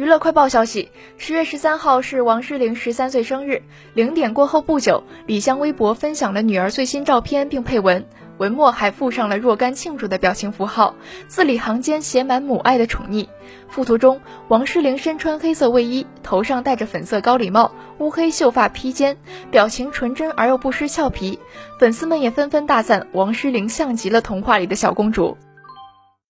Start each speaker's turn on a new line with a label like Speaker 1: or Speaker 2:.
Speaker 1: 娱乐快报消息：十月十三号是王诗龄十三岁生日，零点过后不久，李湘微博分享了女儿最新照片，并配文，文末还附上了若干庆祝的表情符号，字里行间写满母爱的宠溺。附图中，王诗龄身穿黑色卫衣，头上戴着粉色高礼帽，乌黑秀发披肩，表情纯真而又不失俏皮。粉丝们也纷纷大赞王诗龄像极了童话里的小公主。